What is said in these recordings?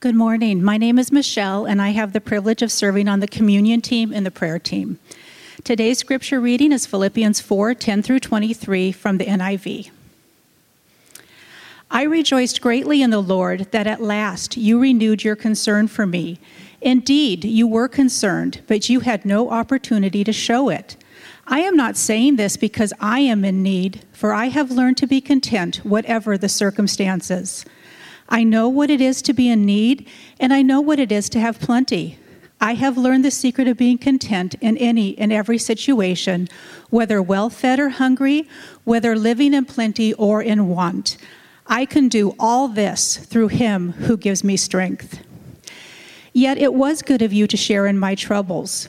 Good morning. My name is Michelle, and I have the privilege of serving on the communion team and the prayer team. Today's scripture reading is Philippians 4 10 through 23 from the NIV. I rejoiced greatly in the Lord that at last you renewed your concern for me. Indeed, you were concerned, but you had no opportunity to show it. I am not saying this because I am in need, for I have learned to be content, whatever the circumstances. I know what it is to be in need, and I know what it is to have plenty. I have learned the secret of being content in any and every situation, whether well fed or hungry, whether living in plenty or in want. I can do all this through him who gives me strength. Yet it was good of you to share in my troubles.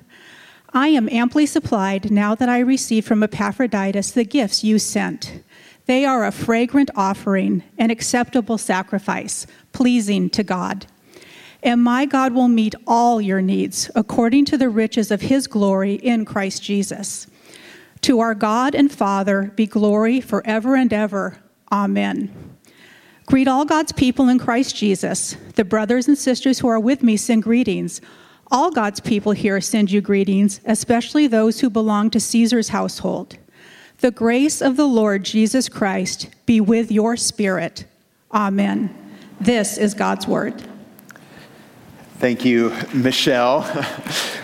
I am amply supplied now that I receive from Epaphroditus the gifts you sent. They are a fragrant offering, an acceptable sacrifice, pleasing to God. And my God will meet all your needs according to the riches of his glory in Christ Jesus. To our God and Father be glory forever and ever. Amen. Greet all God's people in Christ Jesus. The brothers and sisters who are with me send greetings. All God's people here send you greetings, especially those who belong to Caesar's household. The grace of the Lord Jesus Christ be with your spirit. Amen. This is God's word. Thank you, Michelle.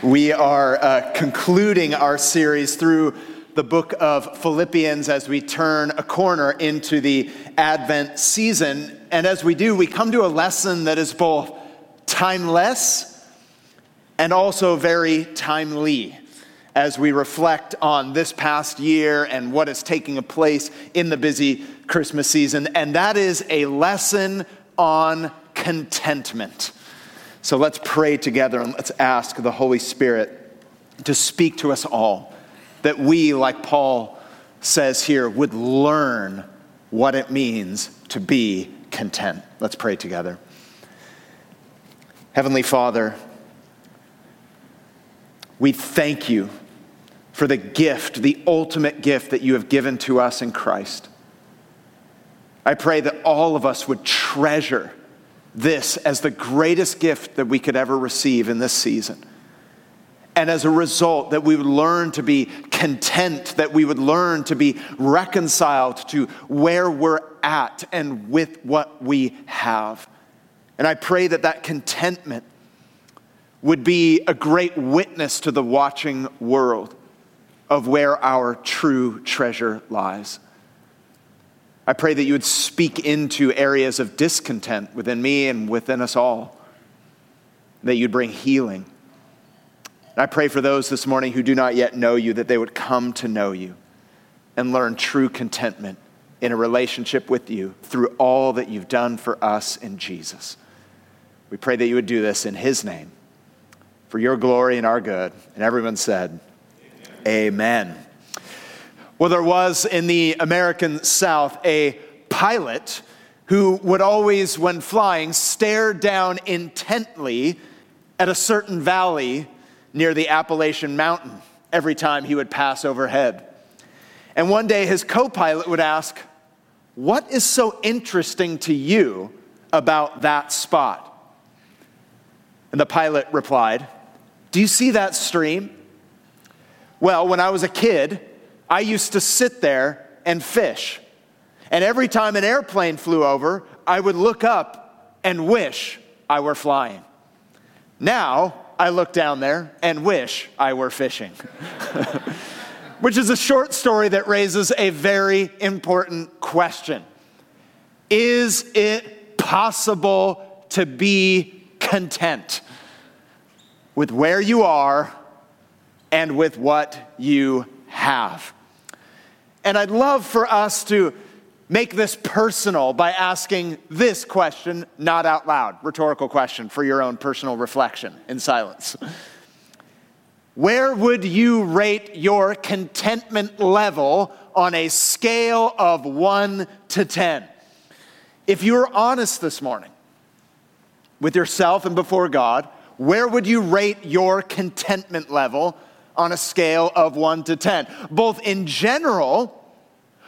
We are uh, concluding our series through the book of Philippians as we turn a corner into the Advent season. And as we do, we come to a lesson that is both timeless and also very timely as we reflect on this past year and what is taking place in the busy Christmas season. And that is a lesson on contentment. So let's pray together and let's ask the Holy Spirit to speak to us all that we, like Paul says here, would learn what it means to be content. Let's pray together. Heavenly Father, we thank you for the gift, the ultimate gift that you have given to us in Christ. I pray that all of us would treasure this as the greatest gift that we could ever receive in this season. And as a result, that we would learn to be content, that we would learn to be reconciled to where we're at and with what we have. And I pray that that contentment would be a great witness to the watching world of where our true treasure lies. I pray that you would speak into areas of discontent within me and within us all, that you'd bring healing and I pray for those this morning who do not yet know you that they would come to know you and learn true contentment in a relationship with you through all that you've done for us in Jesus. We pray that you would do this in his name for your glory and our good. And everyone said, Amen. Amen. Well, there was in the American South a pilot who would always, when flying, stare down intently at a certain valley near the Appalachian Mountain every time he would pass overhead. And one day his co pilot would ask, What is so interesting to you about that spot? And the pilot replied, Do you see that stream? Well, when I was a kid, I used to sit there and fish. And every time an airplane flew over, I would look up and wish I were flying. Now, I look down there and wish I were fishing. Which is a short story that raises a very important question Is it possible to be content with where you are and with what you have? And I'd love for us to make this personal by asking this question, not out loud, rhetorical question for your own personal reflection in silence. Where would you rate your contentment level on a scale of one to 10? If you're honest this morning with yourself and before God, where would you rate your contentment level on a scale of one to 10? Both in general,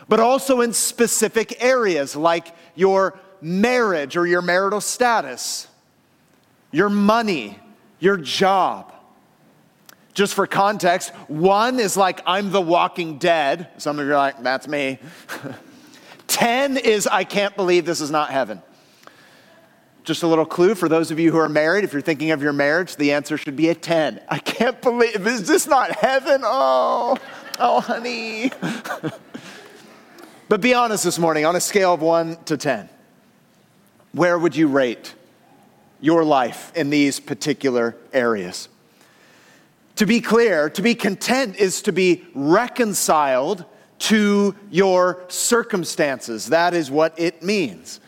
but also in specific areas like your marriage or your marital status, your money, your job. Just for context, one is like, I'm the walking dead. Some of you are like, that's me. 10 is, I can't believe this is not heaven. Just a little clue for those of you who are married, if you're thinking of your marriage, the answer should be a 10. I can't believe, is this not heaven? Oh, oh, honey. But be honest this morning on a scale of one to 10. Where would you rate your life in these particular areas? To be clear, to be content is to be reconciled to your circumstances. That is what it means.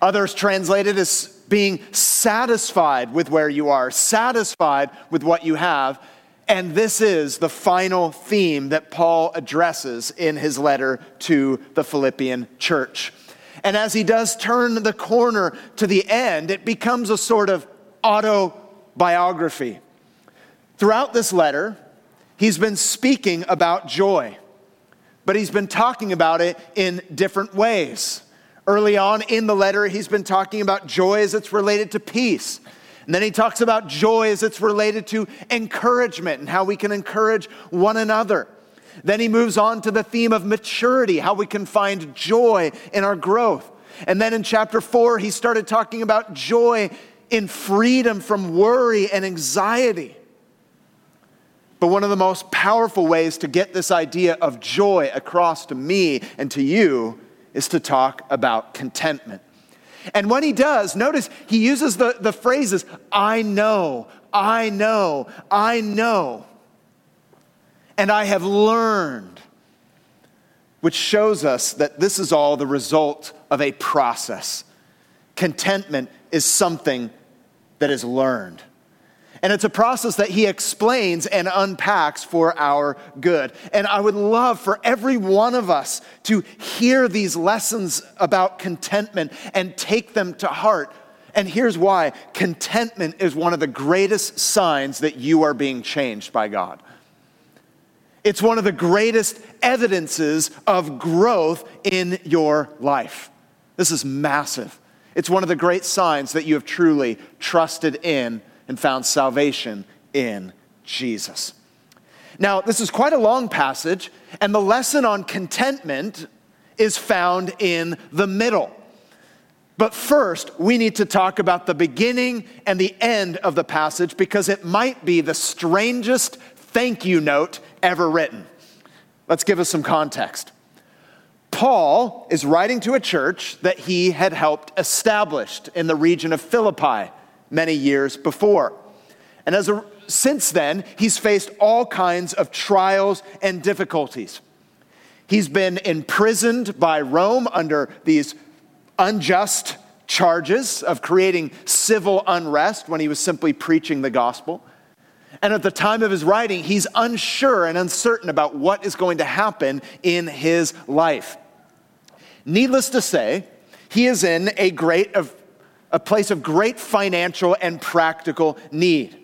Others translate it as being satisfied with where you are, satisfied with what you have, and this is the final theme that Paul addresses in his letter to the Philippian church. And as he does turn the corner to the end, it becomes a sort of autobiography. Throughout this letter, he's been speaking about joy, but he's been talking about it in different ways. Early on in the letter, he's been talking about joy as it's related to peace. And then he talks about joy as it's related to encouragement and how we can encourage one another. Then he moves on to the theme of maturity, how we can find joy in our growth. And then in chapter four, he started talking about joy in freedom from worry and anxiety. But one of the most powerful ways to get this idea of joy across to me and to you is to talk about contentment. And when he does, notice he uses the, the phrases, I know, I know, I know, and I have learned, which shows us that this is all the result of a process. Contentment is something that is learned. And it's a process that he explains and unpacks for our good. And I would love for every one of us to hear these lessons about contentment and take them to heart. And here's why contentment is one of the greatest signs that you are being changed by God. It's one of the greatest evidences of growth in your life. This is massive. It's one of the great signs that you have truly trusted in and found salvation in Jesus. Now, this is quite a long passage, and the lesson on contentment is found in the middle. But first, we need to talk about the beginning and the end of the passage because it might be the strangest thank you note ever written. Let's give us some context. Paul is writing to a church that he had helped establish in the region of Philippi many years before. And as a, since then, he's faced all kinds of trials and difficulties. He's been imprisoned by Rome under these unjust charges of creating civil unrest when he was simply preaching the gospel. And at the time of his writing, he's unsure and uncertain about what is going to happen in his life. Needless to say, he is in a great of a place of great financial and practical need.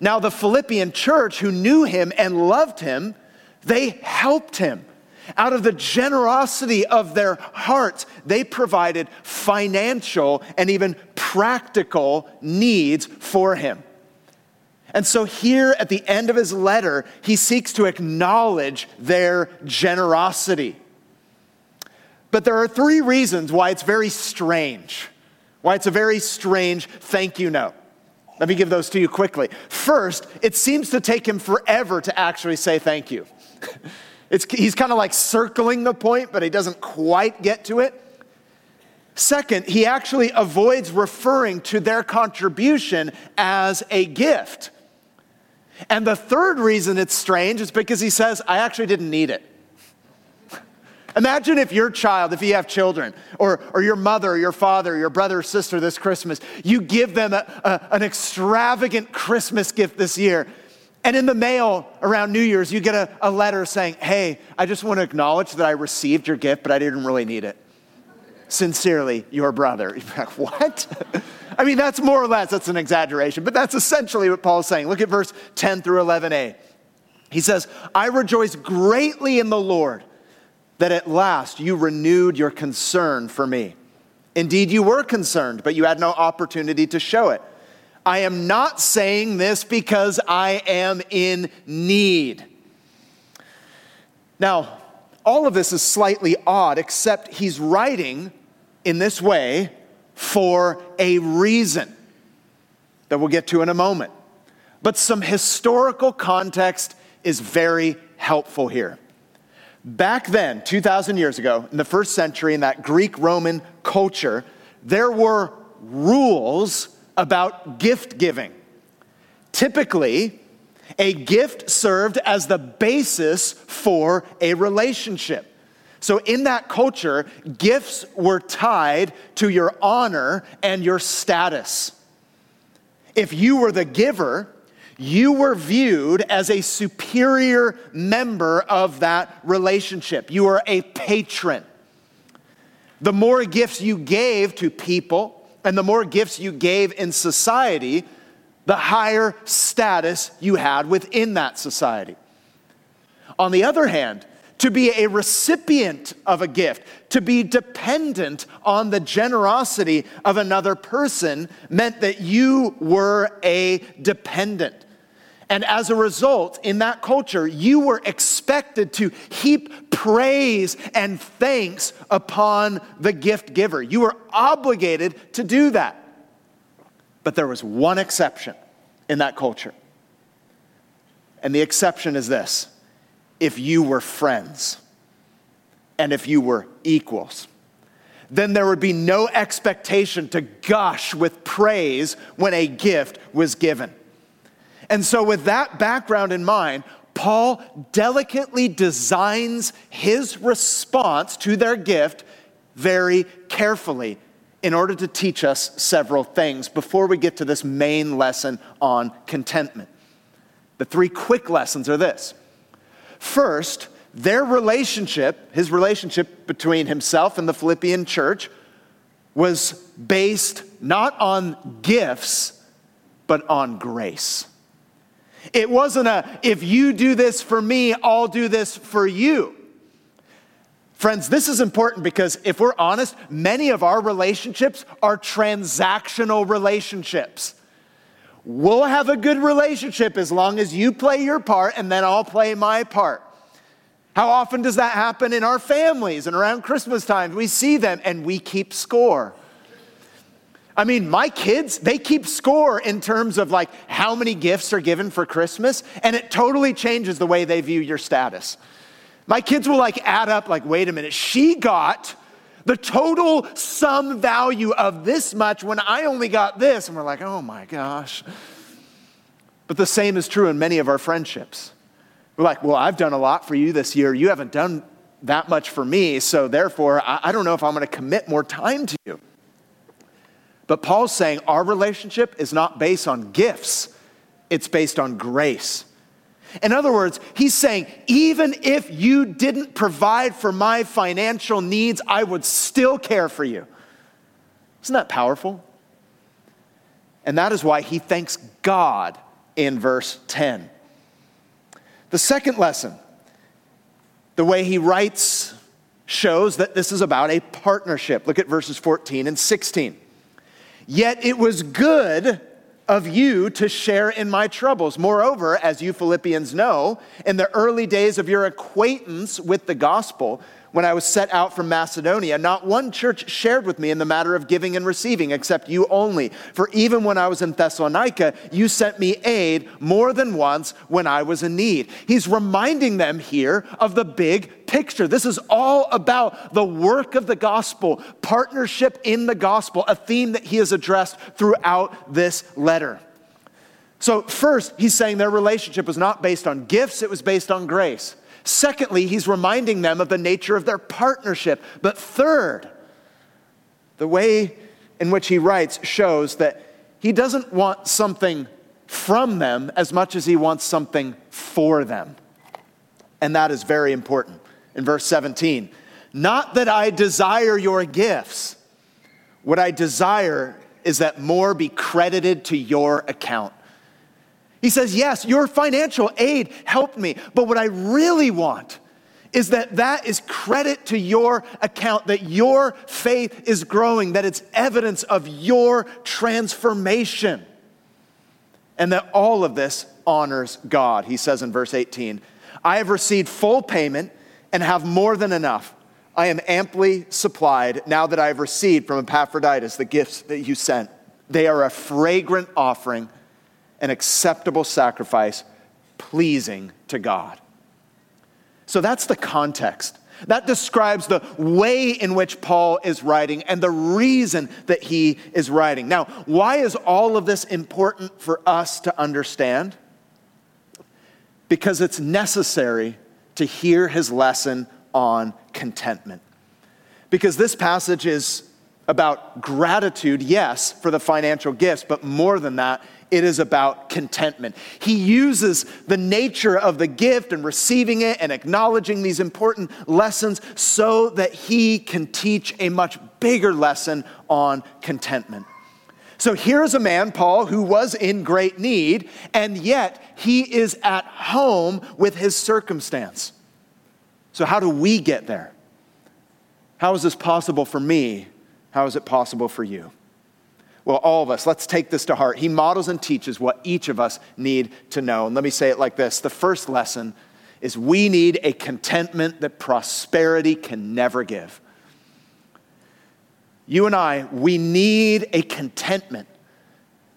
Now, the Philippian church, who knew him and loved him, they helped him. Out of the generosity of their hearts, they provided financial and even practical needs for him. And so, here at the end of his letter, he seeks to acknowledge their generosity. But there are three reasons why it's very strange why it's a very strange thank you note. Let me give those to you quickly. First, it seems to take him forever to actually say thank you. It's, he's kind of like circling the point, but he doesn't quite get to it. Second, he actually avoids referring to their contribution as a gift. And the third reason it's strange is because he says, I actually didn't need it. Imagine if your child, if you have children, or, or your mother, your father, your brother or sister this Christmas, you give them a, a, an extravagant Christmas gift this year. And in the mail around New Year's, you get a, a letter saying, Hey, I just want to acknowledge that I received your gift, but I didn't really need it. Sincerely, your brother. You're like, What? I mean, that's more or less, that's an exaggeration, but that's essentially what Paul's saying. Look at verse 10 through 11a. He says, I rejoice greatly in the Lord that at last you renewed your concern for me. Indeed, you were concerned, but you had no opportunity to show it. I am not saying this because I am in need. Now, all of this is slightly odd, except he's writing in this way for a reason that we'll get to in a moment. But some historical context is very helpful here. Back then, 2,000 years ago, in the first century, in that Greek Roman culture, there were rules about gift giving. Typically, a gift served as the basis for a relationship. So, in that culture, gifts were tied to your honor and your status. If you were the giver, you were viewed as a superior member of that relationship. You were a patron. The more gifts you gave to people and the more gifts you gave in society, the higher status you had within that society. On the other hand, to be a recipient of a gift, to be dependent on the generosity of another person, meant that you were a dependent. And as a result, in that culture, you were expected to heap praise and thanks upon the gift giver. You were obligated to do that. But there was one exception in that culture. And the exception is this if you were friends and if you were equals, then there would be no expectation to gush with praise when a gift was given. And so, with that background in mind, Paul delicately designs his response to their gift very carefully in order to teach us several things before we get to this main lesson on contentment. The three quick lessons are this first, their relationship, his relationship between himself and the Philippian church, was based not on gifts, but on grace. It wasn't a, if you do this for me, I'll do this for you. Friends, this is important because if we're honest, many of our relationships are transactional relationships. We'll have a good relationship as long as you play your part and then I'll play my part. How often does that happen in our families and around Christmas time? We see them and we keep score. I mean, my kids, they keep score in terms of like how many gifts are given for Christmas, and it totally changes the way they view your status. My kids will like add up, like, wait a minute, she got the total sum value of this much when I only got this. And we're like, oh my gosh. But the same is true in many of our friendships. Like, well, I've done a lot for you this year. You haven't done that much for me. So therefore, I, I don't know if I'm going to commit more time to you. But Paul's saying our relationship is not based on gifts, it's based on grace. In other words, he's saying, even if you didn't provide for my financial needs, I would still care for you. Isn't that powerful? And that is why he thanks God in verse 10. The second lesson, the way he writes shows that this is about a partnership. Look at verses 14 and 16. Yet it was good of you to share in my troubles. Moreover, as you Philippians know, in the early days of your acquaintance with the gospel, when I was set out from Macedonia, not one church shared with me in the matter of giving and receiving, except you only. For even when I was in Thessalonica, you sent me aid more than once when I was in need. He's reminding them here of the big picture. This is all about the work of the gospel, partnership in the gospel, a theme that he has addressed throughout this letter. So, first, he's saying their relationship was not based on gifts, it was based on grace. Secondly, he's reminding them of the nature of their partnership. But third, the way in which he writes shows that he doesn't want something from them as much as he wants something for them. And that is very important. In verse 17, not that I desire your gifts. What I desire is that more be credited to your account. He says, Yes, your financial aid helped me, but what I really want is that that is credit to your account, that your faith is growing, that it's evidence of your transformation, and that all of this honors God. He says in verse 18, I have received full payment and have more than enough. I am amply supplied now that I have received from Epaphroditus the gifts that you sent. They are a fragrant offering, an acceptable sacrifice, pleasing to God. So that's the context. That describes the way in which Paul is writing and the reason that he is writing. Now, why is all of this important for us to understand? Because it's necessary to hear his lesson on contentment. Because this passage is about gratitude, yes, for the financial gifts, but more than that, it is about contentment. He uses the nature of the gift and receiving it and acknowledging these important lessons so that he can teach a much bigger lesson on contentment. So here's a man, Paul, who was in great need, and yet he is at home with his circumstance. So, how do we get there? How is this possible for me? How is it possible for you? Well, all of us, let's take this to heart. He models and teaches what each of us need to know. And let me say it like this the first lesson is we need a contentment that prosperity can never give. You and I, we need a contentment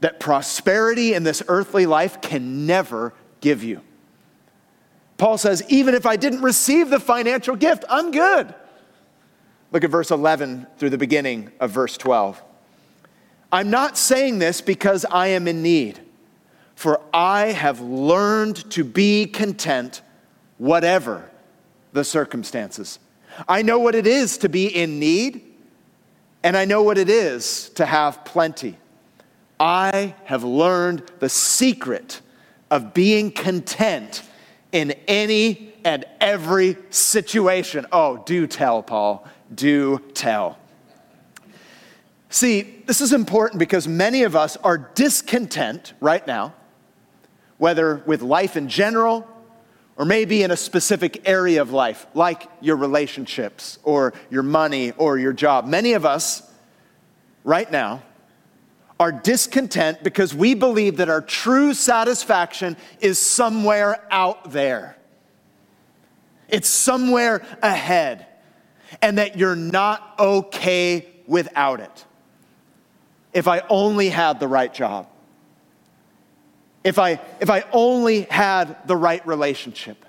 that prosperity in this earthly life can never give you. Paul says, even if I didn't receive the financial gift, I'm good. Look at verse 11 through the beginning of verse 12. I'm not saying this because I am in need, for I have learned to be content, whatever the circumstances. I know what it is to be in need, and I know what it is to have plenty. I have learned the secret of being content in any and every situation. Oh, do tell, Paul. Do tell. See, this is important because many of us are discontent right now, whether with life in general or maybe in a specific area of life, like your relationships or your money or your job. Many of us right now are discontent because we believe that our true satisfaction is somewhere out there. It's somewhere ahead, and that you're not okay without it. If I only had the right job, if I, if I only had the right relationship,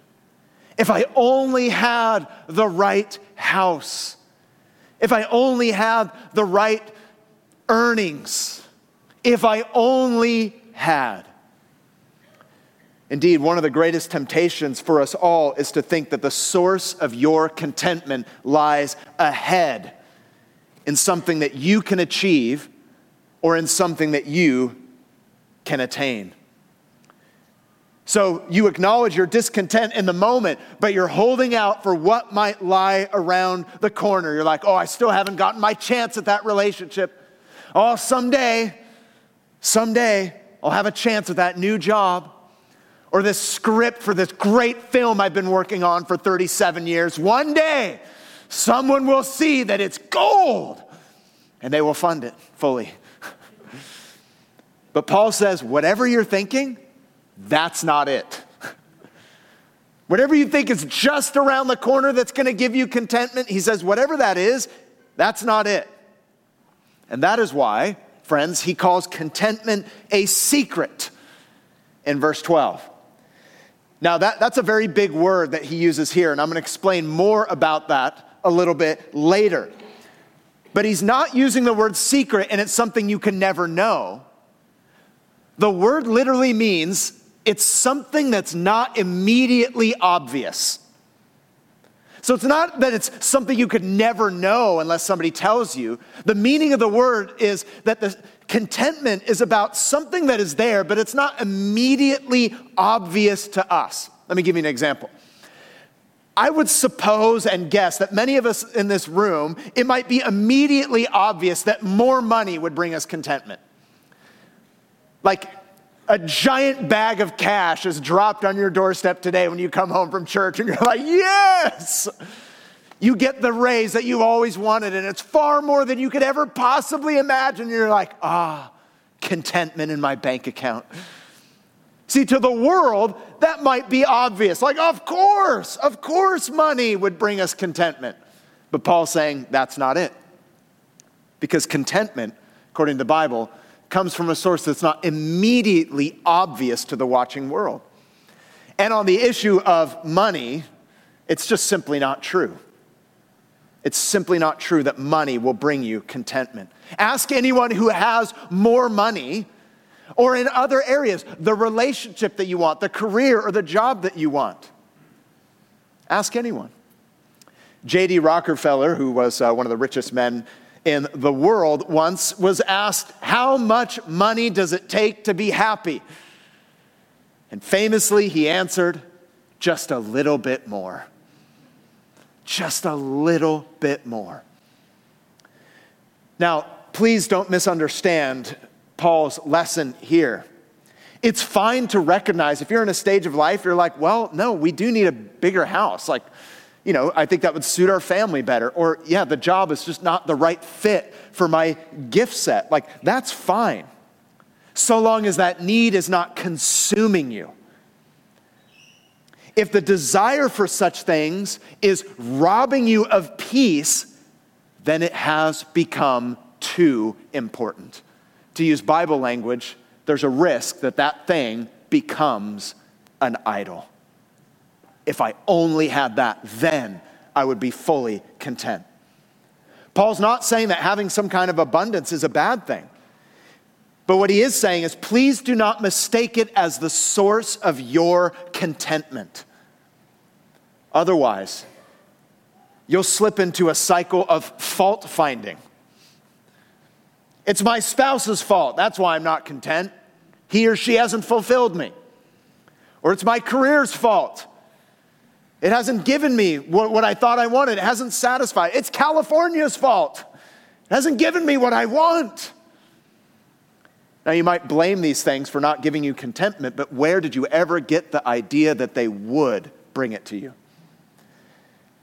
if I only had the right house, if I only had the right earnings, if I only had. Indeed, one of the greatest temptations for us all is to think that the source of your contentment lies ahead in something that you can achieve or in something that you can attain. So you acknowledge your discontent in the moment, but you're holding out for what might lie around the corner. You're like, oh, I still haven't gotten my chance at that relationship. Oh, someday, Someday I'll have a chance at that new job or this script for this great film I've been working on for 37 years. One day, someone will see that it's gold and they will fund it fully. but Paul says, whatever you're thinking, that's not it. whatever you think is just around the corner that's going to give you contentment, he says, whatever that is, that's not it. And that is why friends, he calls contentment a secret in verse 12. Now, that, that's a very big word that he uses here, and I'm going to explain more about that a little bit later. But he's not using the word secret, and it's something you can never know. The word literally means it's something that's not immediately obvious. So it's not that it's something you could never know unless somebody tells you. The meaning of the word is that the contentment is about something that is there, but it's not immediately obvious to us. Let me give you an example. I would suppose and guess that many of us in this room, it might be immediately obvious that more money would bring us contentment. Like a giant bag of cash is dropped on your doorstep today when you come home from church, and you're like, yes! You get the raise that you've always wanted, and it's far more than you could ever possibly imagine. You're like, ah, contentment in my bank account. See, to the world, that might be obvious. Like, of course, of course, money would bring us contentment. But Paul's saying that's not it. Because contentment, according to the Bible, comes from a source that's not immediately obvious to the watching world. And on the issue of money, it's just simply not true. It's simply not true that money will bring you contentment. Ask anyone who has more money or in other areas, the relationship that you want, the career or the job that you want. Ask anyone. J.D. Rockefeller, who was uh, one of the richest men in the world, once was asked, How much money does it take to be happy? And famously, he answered, Just a little bit more. Just a little bit more. Now, please don't misunderstand Paul's lesson here. It's fine to recognize if you're in a stage of life, you're like, well, no, we do need a bigger house. Like, you know, I think that would suit our family better. Or, yeah, the job is just not the right fit for my gift set. Like, that's fine. So long as that need is not consuming you. If the desire for such things is robbing you of peace, then it has become too important to use Bible language, there's a risk that that thing becomes an idol. If I only had that, then I would be fully content. Paul's not saying that having some kind of abundance is a bad thing. But what he is saying is, please do not mistake it as the source of your contentment. Otherwise, you'll slip into a cycle of fault finding it's my spouse's fault. That's why I'm not content. He or she hasn't fulfilled me. Or it's my career's fault. It hasn't given me what, what I thought I wanted. It hasn't satisfied. It's California's fault. It hasn't given me what I want. Now, you might blame these things for not giving you contentment, but where did you ever get the idea that they would bring it to you?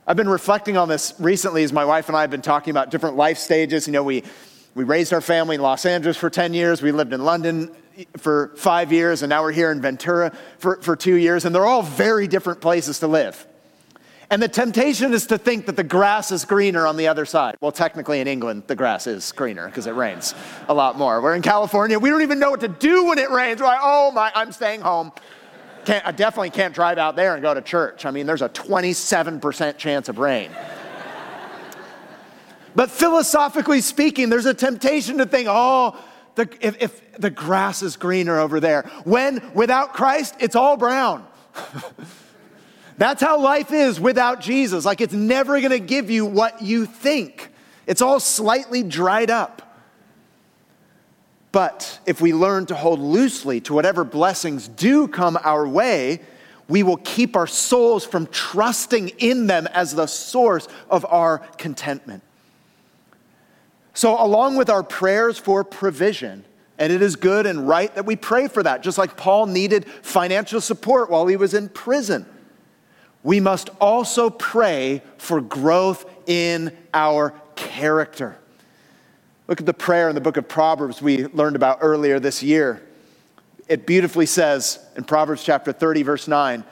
I've been reflecting on this recently as my wife and I have been talking about different life stages. You know, we we raised our family in Los Angeles for 10 years. We lived in London for five years, and now we're here in Ventura for, for two years, and they're all very different places to live. And the temptation is to think that the grass is greener on the other side. Well, technically in England, the grass is greener because it rains a lot more. We're in California, we don't even know what to do when it rains. We're like, oh my, I'm staying home. Can't, I definitely can't drive out there and go to church. I mean, there's a 27% chance of rain. But philosophically speaking, there's a temptation to think, oh, the, if, if the grass is greener over there, when without Christ, it's all brown. That's how life is without Jesus. Like it's never gonna give you what you think, it's all slightly dried up. But if we learn to hold loosely to whatever blessings do come our way, we will keep our souls from trusting in them as the source of our contentment. So, along with our prayers for provision, and it is good and right that we pray for that, just like Paul needed financial support while he was in prison. We must also pray for growth in our character. Look at the prayer in the book of Proverbs we learned about earlier this year. It beautifully says in Proverbs chapter 30, verse 9,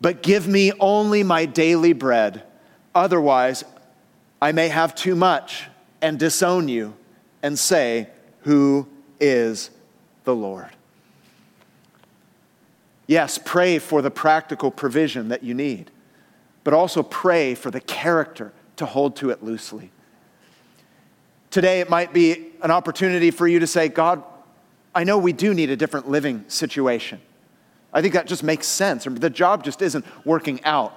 But give me only my daily bread, otherwise I may have too much and disown you and say, Who is the Lord? Yes, pray for the practical provision that you need, but also pray for the character to hold to it loosely. Today, it might be an opportunity for you to say, God, I know we do need a different living situation. I think that just makes sense. or The job just isn't working out.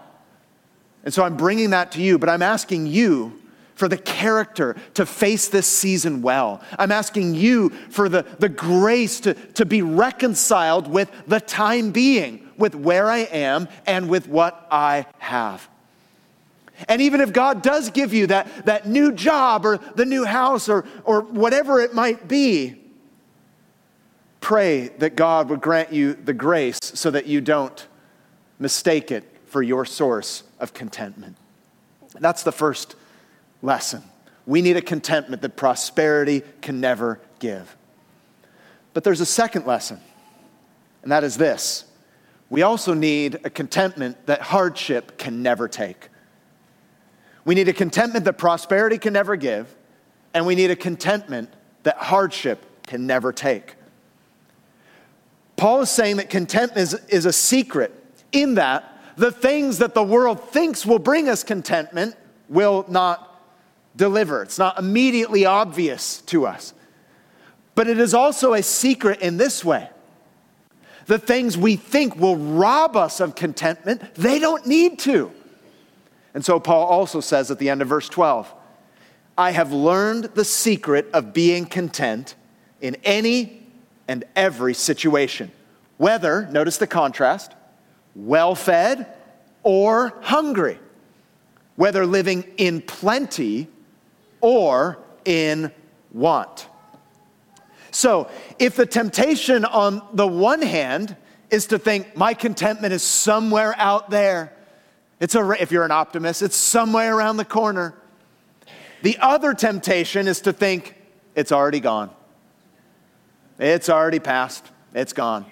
And so I'm bringing that to you, but I'm asking you for the character to face this season well. I'm asking you for the, the grace to, to be reconciled with the time being, with where I am and with what I have. And even if God does give you that, that new job or the new house or, or whatever it might be, pray that God would grant you the grace so that you don't mistake it for your source of contentment. That's the first lesson. We need a contentment that prosperity can never give. But there's a second lesson, and that is this we also need a contentment that hardship can never take. We need a contentment that prosperity can never give, and we need a contentment that hardship can never take. Paul is saying that contentment is, is a secret in that the things that the world thinks will bring us contentment will not deliver. It's not immediately obvious to us. But it is also a secret in this way the things we think will rob us of contentment, they don't need to. And so Paul also says at the end of verse 12, I have learned the secret of being content in any and every situation, whether, notice the contrast, well fed or hungry, whether living in plenty or in want. So, if the temptation on the one hand is to think my contentment is somewhere out there, it's a, if you're an optimist, it's somewhere around the corner. The other temptation is to think it's already gone. It's already passed. It's gone.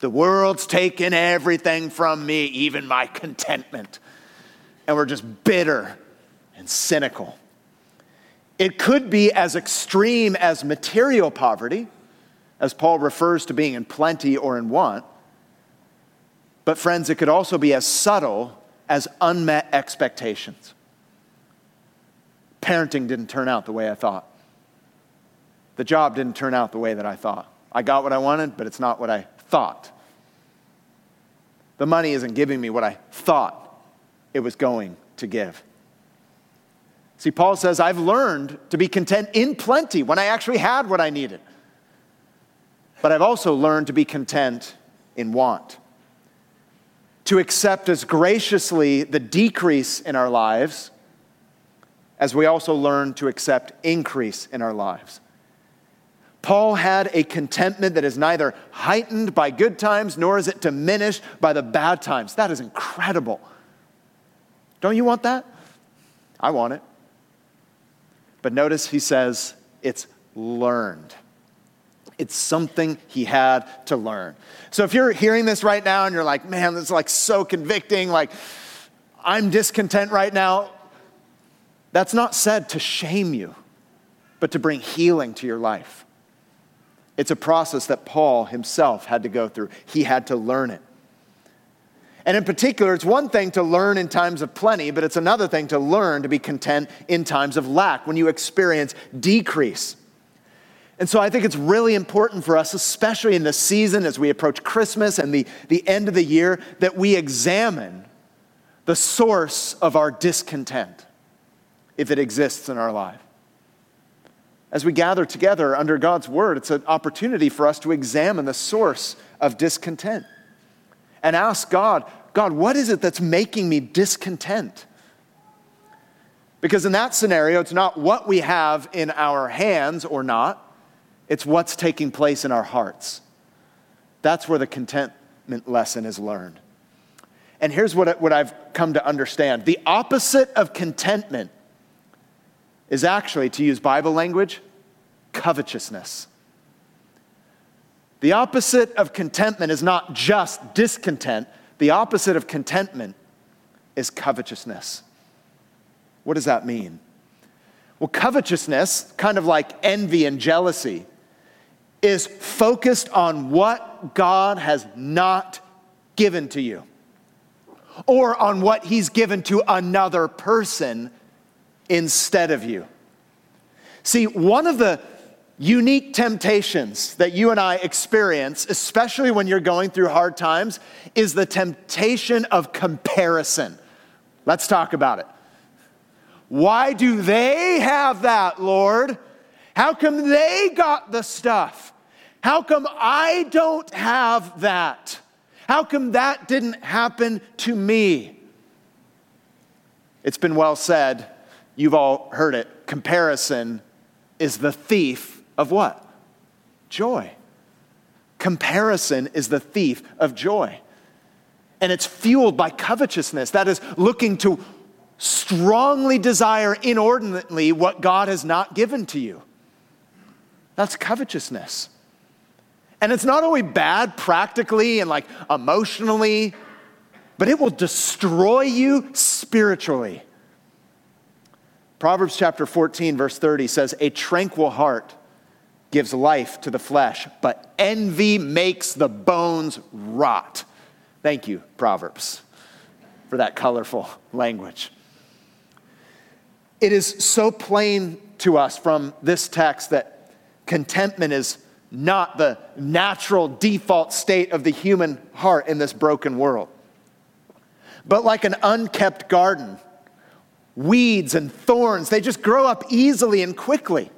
The world's taken everything from me, even my contentment. And we're just bitter and cynical. It could be as extreme as material poverty, as Paul refers to being in plenty or in want. But, friends, it could also be as subtle as unmet expectations. Parenting didn't turn out the way I thought. The job didn't turn out the way that I thought. I got what I wanted, but it's not what I thought. The money isn't giving me what I thought it was going to give. See, Paul says, I've learned to be content in plenty when I actually had what I needed. But I've also learned to be content in want. To accept as graciously the decrease in our lives as we also learn to accept increase in our lives. Paul had a contentment that is neither heightened by good times nor is it diminished by the bad times. That is incredible. Don't you want that? I want it. But notice he says it's learned. It's something he had to learn. So if you're hearing this right now and you're like, man, this is like so convicting, like I'm discontent right now, that's not said to shame you, but to bring healing to your life. It's a process that Paul himself had to go through. He had to learn it. And in particular, it's one thing to learn in times of plenty, but it's another thing to learn to be content in times of lack, when you experience decrease. And so I think it's really important for us, especially in this season as we approach Christmas and the, the end of the year, that we examine the source of our discontent, if it exists in our life as we gather together under God's word, it's an opportunity for us to examine the source of discontent and ask God, God, what is it that's making me discontent? Because in that scenario, it's not what we have in our hands or not, it's what's taking place in our hearts. That's where the contentment lesson is learned. And here's what, what I've come to understand the opposite of contentment is actually, to use Bible language, covetousness. The opposite of contentment is not just discontent, the opposite of contentment is covetousness. What does that mean? Well, covetousness, kind of like envy and jealousy, is focused on what God has not given to you or on what He's given to another person instead of you. See, one of the unique temptations that you and I experience, especially when you're going through hard times, is the temptation of comparison. Let's talk about it. Why do they have that, Lord? How come they got the stuff? How come I don't have that? How come that didn't happen to me? It's been well said, you've all heard it. Comparison is the thief of what? Joy. Comparison is the thief of joy. And it's fueled by covetousness, that is, looking to strongly desire inordinately what God has not given to you. That's covetousness. And it's not only bad practically and like emotionally, but it will destroy you spiritually. Proverbs chapter 14, verse 30 says, A tranquil heart gives life to the flesh, but envy makes the bones rot. Thank you, Proverbs, for that colorful language. It is so plain to us from this text that contentment is not the natural default state of the human heart in this broken world. But like an unkept garden, weeds and thorns, they just grow up easily and quickly.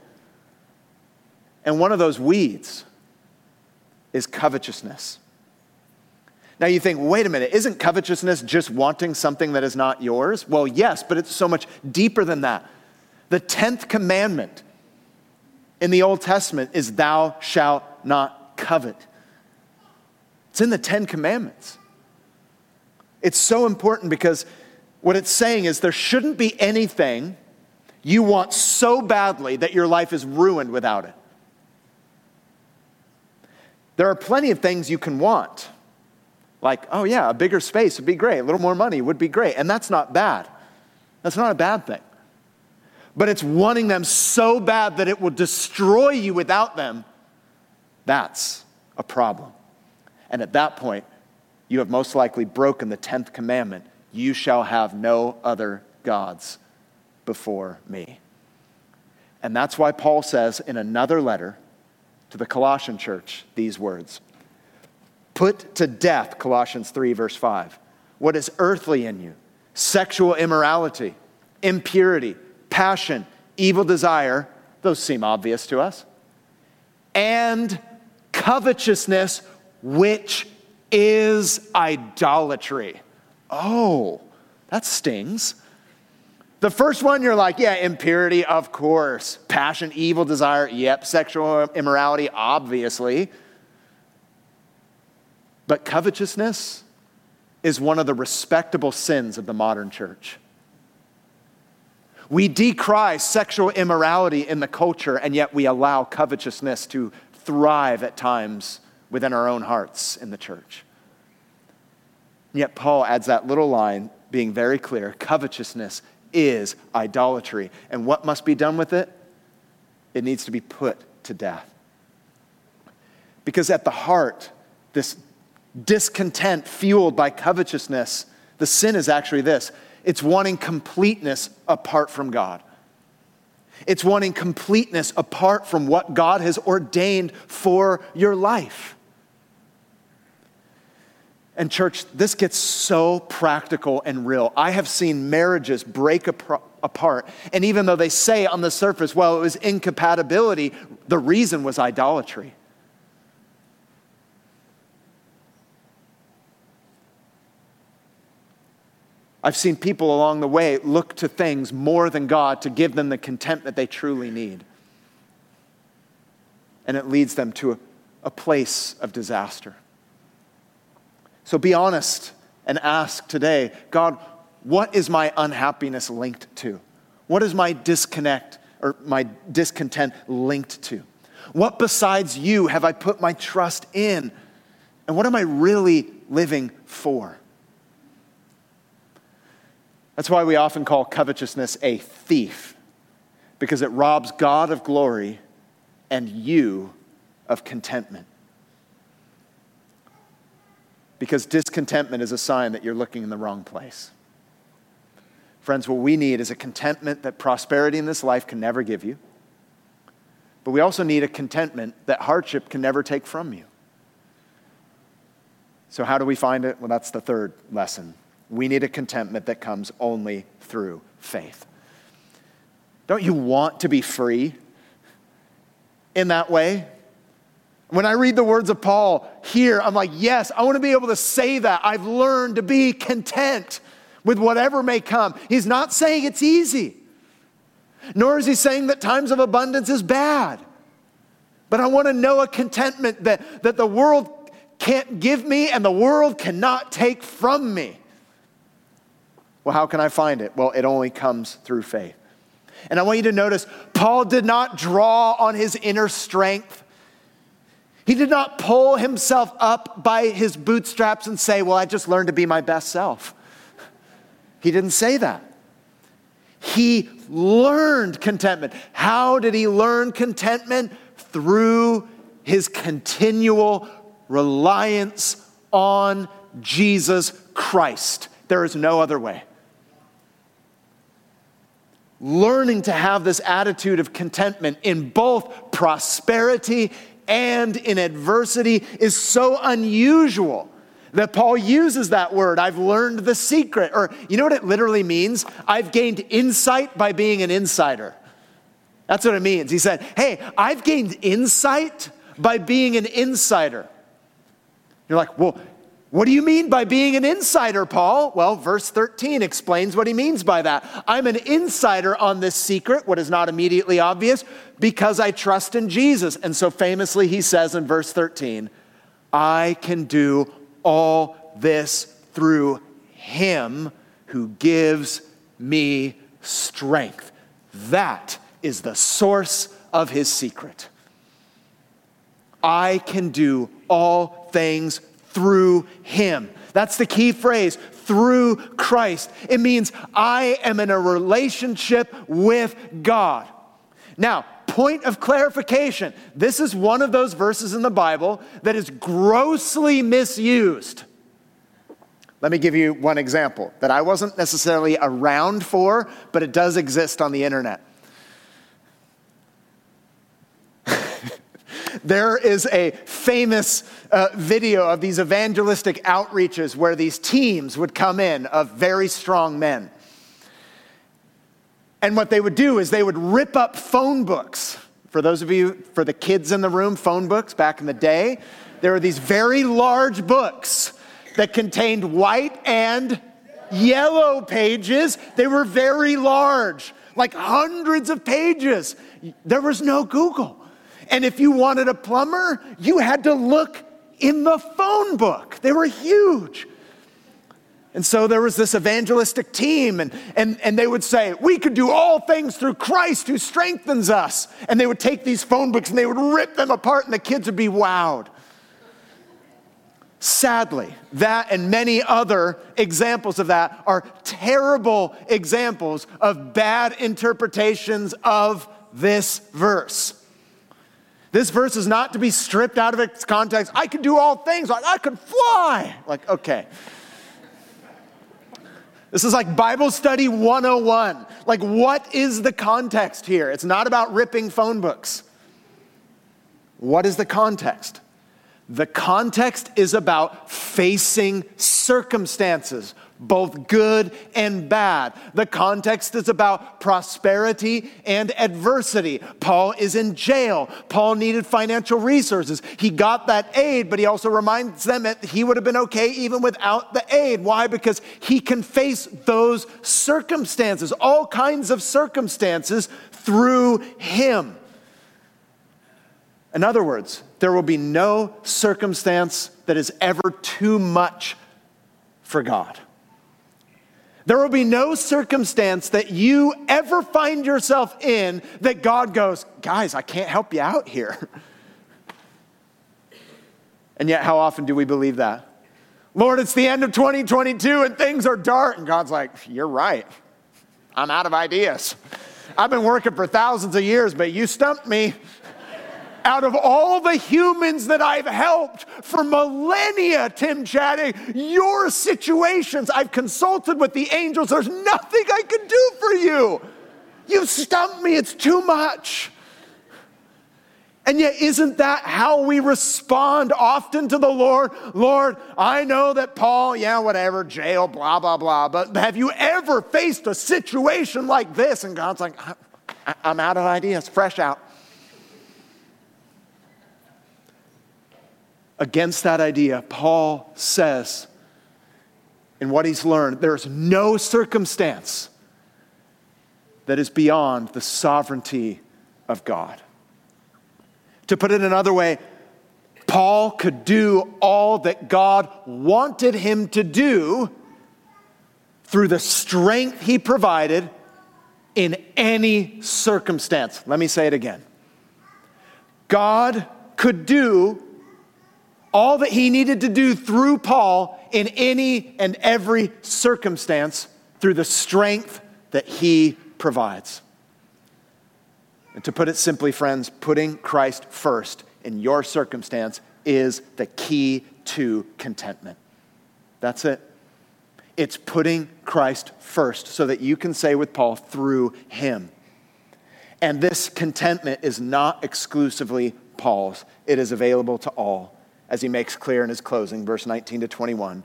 And one of those weeds is covetousness. Now you think, wait a minute, isn't covetousness just wanting something that is not yours? Well, yes, but it's so much deeper than that. The 10th commandment in the Old Testament is, Thou shalt not covet. It's in the 10 commandments. It's so important because what it's saying is there shouldn't be anything you want so badly that your life is ruined without it. There are plenty of things you can want. Like, oh yeah, a bigger space would be great, a little more money would be great. And that's not bad. That's not a bad thing. But it's wanting them so bad that it will destroy you without them. That's a problem. And at that point, you have most likely broken the 10th commandment you shall have no other gods before me. And that's why Paul says in another letter to the Colossian church these words Put to death, Colossians 3, verse 5, what is earthly in you sexual immorality, impurity, passion, evil desire. Those seem obvious to us. And covetousness, which is idolatry. Oh, that stings. The first one, you're like, yeah, impurity, of course. Passion, evil desire, yep. Sexual immorality, obviously. But covetousness is one of the respectable sins of the modern church. We decry sexual immorality in the culture, and yet we allow covetousness to thrive at times within our own hearts in the church. And yet, Paul adds that little line, being very clear covetousness is idolatry. And what must be done with it? It needs to be put to death. Because at the heart, this discontent fueled by covetousness, the sin is actually this it's wanting completeness apart from God. It's wanting completeness apart from what God has ordained for your life. And, church, this gets so practical and real. I have seen marriages break apart. And even though they say on the surface, well, it was incompatibility, the reason was idolatry. I've seen people along the way look to things more than God to give them the contentment they truly need. And it leads them to a, a place of disaster. So be honest and ask today God, what is my unhappiness linked to? What is my disconnect or my discontent linked to? What besides you have I put my trust in? And what am I really living for? That's why we often call covetousness a thief, because it robs God of glory and you of contentment. Because discontentment is a sign that you're looking in the wrong place. Friends, what we need is a contentment that prosperity in this life can never give you. But we also need a contentment that hardship can never take from you. So, how do we find it? Well, that's the third lesson We need a contentment that comes only through faith. Don't you want to be free in that way? When I read the words of Paul here, I'm like, yes, I want to be able to say that. I've learned to be content with whatever may come. He's not saying it's easy, nor is he saying that times of abundance is bad. But I want to know a contentment that, that the world can't give me and the world cannot take from me. Well, how can I find it? Well, it only comes through faith. And I want you to notice Paul did not draw on his inner strength. He did not pull himself up by his bootstraps and say, Well, I just learned to be my best self. He didn't say that. He learned contentment. How did he learn contentment? Through his continual reliance on Jesus Christ. There is no other way learning to have this attitude of contentment in both prosperity and in adversity is so unusual that Paul uses that word. I've learned the secret. Or, you know what it literally means? I've gained insight by being an insider. That's what it means. He said, Hey, I've gained insight by being an insider. You're like, Well, what do you mean by being an insider, Paul? Well, verse 13 explains what he means by that. I'm an insider on this secret, what is not immediately obvious, because I trust in Jesus. And so famously, he says in verse 13, I can do all this through him who gives me strength. That is the source of his secret. I can do all things through him. That's the key phrase through Christ. It means I am in a relationship with God. Now, point of clarification this is one of those verses in the Bible that is grossly misused. Let me give you one example that I wasn't necessarily around for, but it does exist on the internet. There is a famous uh, video of these evangelistic outreaches where these teams would come in of very strong men. And what they would do is they would rip up phone books. For those of you, for the kids in the room, phone books back in the day, there were these very large books that contained white and yellow pages. They were very large, like hundreds of pages. There was no Google. And if you wanted a plumber, you had to look in the phone book. They were huge. And so there was this evangelistic team, and, and, and they would say, We could do all things through Christ who strengthens us. And they would take these phone books and they would rip them apart, and the kids would be wowed. Sadly, that and many other examples of that are terrible examples of bad interpretations of this verse. This verse is not to be stripped out of its context. I can do all things, like I could fly. Like, okay. This is like Bible study 101. Like, what is the context here? It's not about ripping phone books. What is the context? The context is about facing circumstances, both good and bad. The context is about prosperity and adversity. Paul is in jail. Paul needed financial resources. He got that aid, but he also reminds them that he would have been okay even without the aid. Why? Because he can face those circumstances, all kinds of circumstances, through him. In other words, there will be no circumstance that is ever too much for God. There will be no circumstance that you ever find yourself in that God goes, guys, I can't help you out here. And yet, how often do we believe that? Lord, it's the end of 2022 and things are dark. And God's like, You're right. I'm out of ideas. I've been working for thousands of years, but you stumped me out of all the humans that I've helped for millennia, Tim Chaddick, your situations, I've consulted with the angels. There's nothing I can do for you. You stumped me, it's too much. And yet, isn't that how we respond often to the Lord? Lord, I know that Paul, yeah, whatever, jail, blah, blah, blah. But have you ever faced a situation like this? And God's like, I'm out of ideas, fresh out. Against that idea, Paul says, in what he's learned, there's no circumstance that is beyond the sovereignty of God. To put it another way, Paul could do all that God wanted him to do through the strength he provided in any circumstance. Let me say it again. God could do all that he needed to do through Paul in any and every circumstance through the strength that he provides. And to put it simply, friends, putting Christ first in your circumstance is the key to contentment. That's it. It's putting Christ first so that you can say with Paul, through him. And this contentment is not exclusively Paul's, it is available to all as he makes clear in his closing, verse 19 to 21.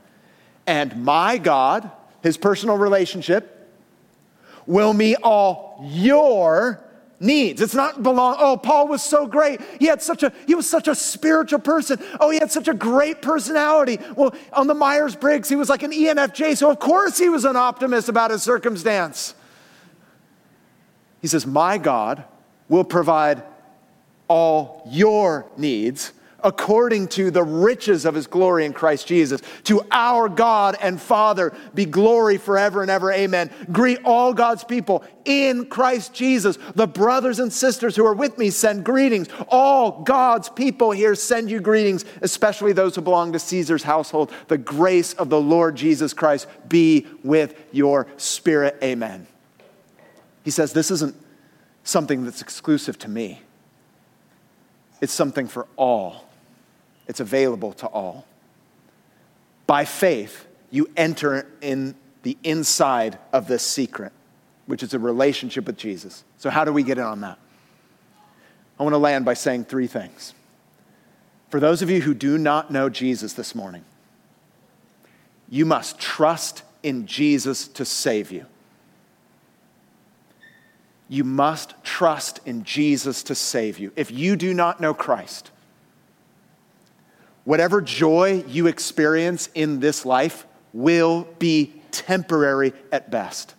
And my God, his personal relationship, will meet all your needs. It's not belong, oh, Paul was so great. He had such a, he was such a spiritual person. Oh, he had such a great personality. Well, on the Myers-Briggs, he was like an ENFJ, so of course he was an optimist about his circumstance. He says, My God will provide all your needs according to the riches of his glory in Christ Jesus. To our God and Father be glory forever and ever. Amen. Greet all God's people in Christ Jesus. The brothers and sisters who are with me send greetings. All God's people here send you greetings, especially those who belong to Caesar's household. The grace of the Lord Jesus Christ be with your spirit. Amen. He says, This isn't something that's exclusive to me. It's something for all. It's available to all. By faith, you enter in the inside of this secret, which is a relationship with Jesus. So, how do we get in on that? I want to land by saying three things. For those of you who do not know Jesus this morning, you must trust in Jesus to save you. You must trust in Jesus to save you. If you do not know Christ, whatever joy you experience in this life will be temporary at best.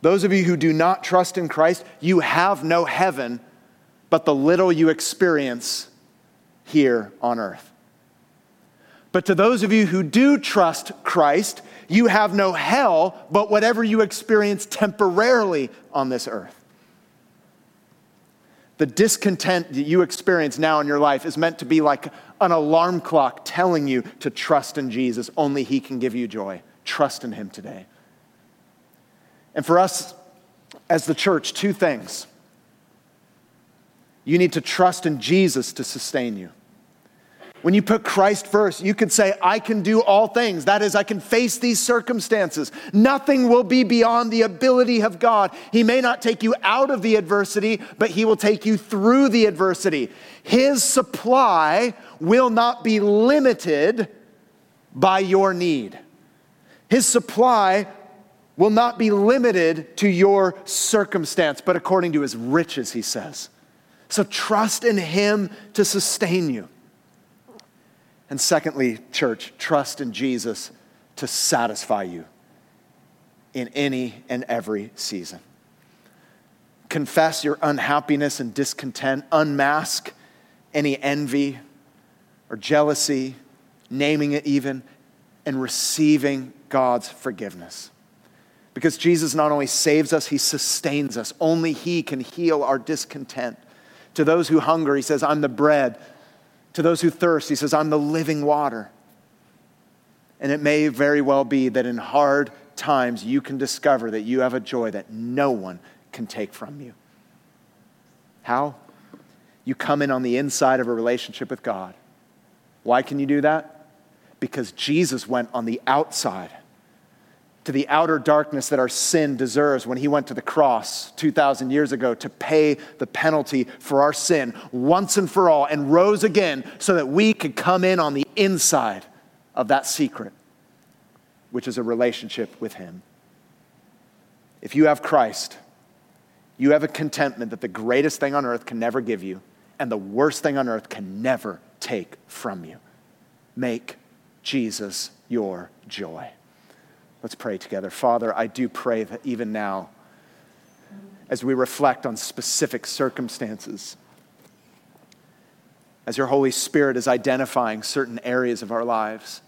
Those of you who do not trust in Christ, you have no heaven but the little you experience here on earth. But to those of you who do trust Christ, you have no hell but whatever you experience temporarily on this earth. The discontent that you experience now in your life is meant to be like an alarm clock telling you to trust in Jesus. Only He can give you joy. Trust in Him today. And for us as the church, two things. You need to trust in Jesus to sustain you. When you put Christ first, you could say, I can do all things. That is, I can face these circumstances. Nothing will be beyond the ability of God. He may not take you out of the adversity, but He will take you through the adversity. His supply will not be limited by your need. His supply will not be limited to your circumstance, but according to His riches, He says. So trust in Him to sustain you. And secondly, church, trust in Jesus to satisfy you in any and every season. Confess your unhappiness and discontent, unmask any envy or jealousy, naming it even, and receiving God's forgiveness. Because Jesus not only saves us, he sustains us. Only he can heal our discontent. To those who hunger, he says, I'm the bread to those who thirst, he says, I'm the living water. And it may very well be that in hard times you can discover that you have a joy that no one can take from you. How? You come in on the inside of a relationship with God. Why can you do that? Because Jesus went on the outside to the outer darkness that our sin deserves when he went to the cross 2,000 years ago to pay the penalty for our sin once and for all and rose again so that we could come in on the inside of that secret, which is a relationship with him. If you have Christ, you have a contentment that the greatest thing on earth can never give you and the worst thing on earth can never take from you. Make Jesus your joy. Let's pray together. Father, I do pray that even now, as we reflect on specific circumstances, as your Holy Spirit is identifying certain areas of our lives,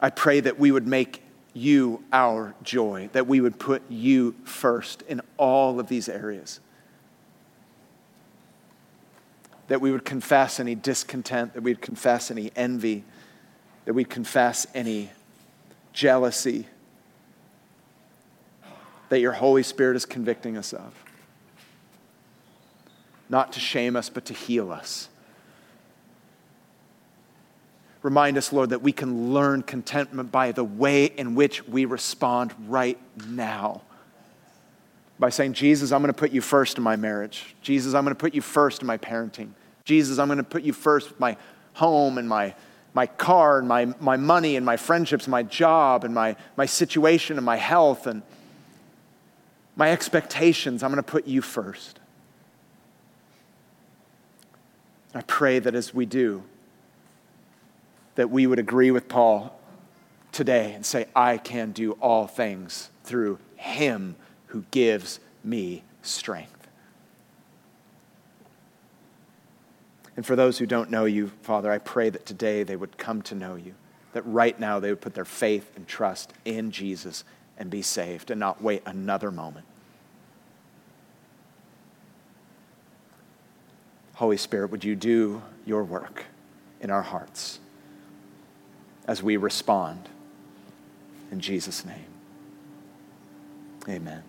I pray that we would make you our joy, that we would put you first in all of these areas. That we would confess any discontent, that we'd confess any envy, that we'd confess any jealousy that your Holy Spirit is convicting us of. Not to shame us, but to heal us. Remind us, Lord, that we can learn contentment by the way in which we respond right now. By saying, Jesus, I'm going to put you first in my marriage. Jesus, I'm going to put you first in my parenting. Jesus, I'm going to put you first my home and my, my car and my, my money and my friendships my job and my, my situation and my health and my expectations. I'm going to put you first. I pray that as we do, that we would agree with Paul today and say, I can do all things through him who gives me strength. And for those who don't know you, Father, I pray that today they would come to know you, that right now they would put their faith and trust in Jesus and be saved and not wait another moment. Holy Spirit, would you do your work in our hearts? as we respond. In Jesus' name, amen.